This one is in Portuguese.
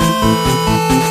Música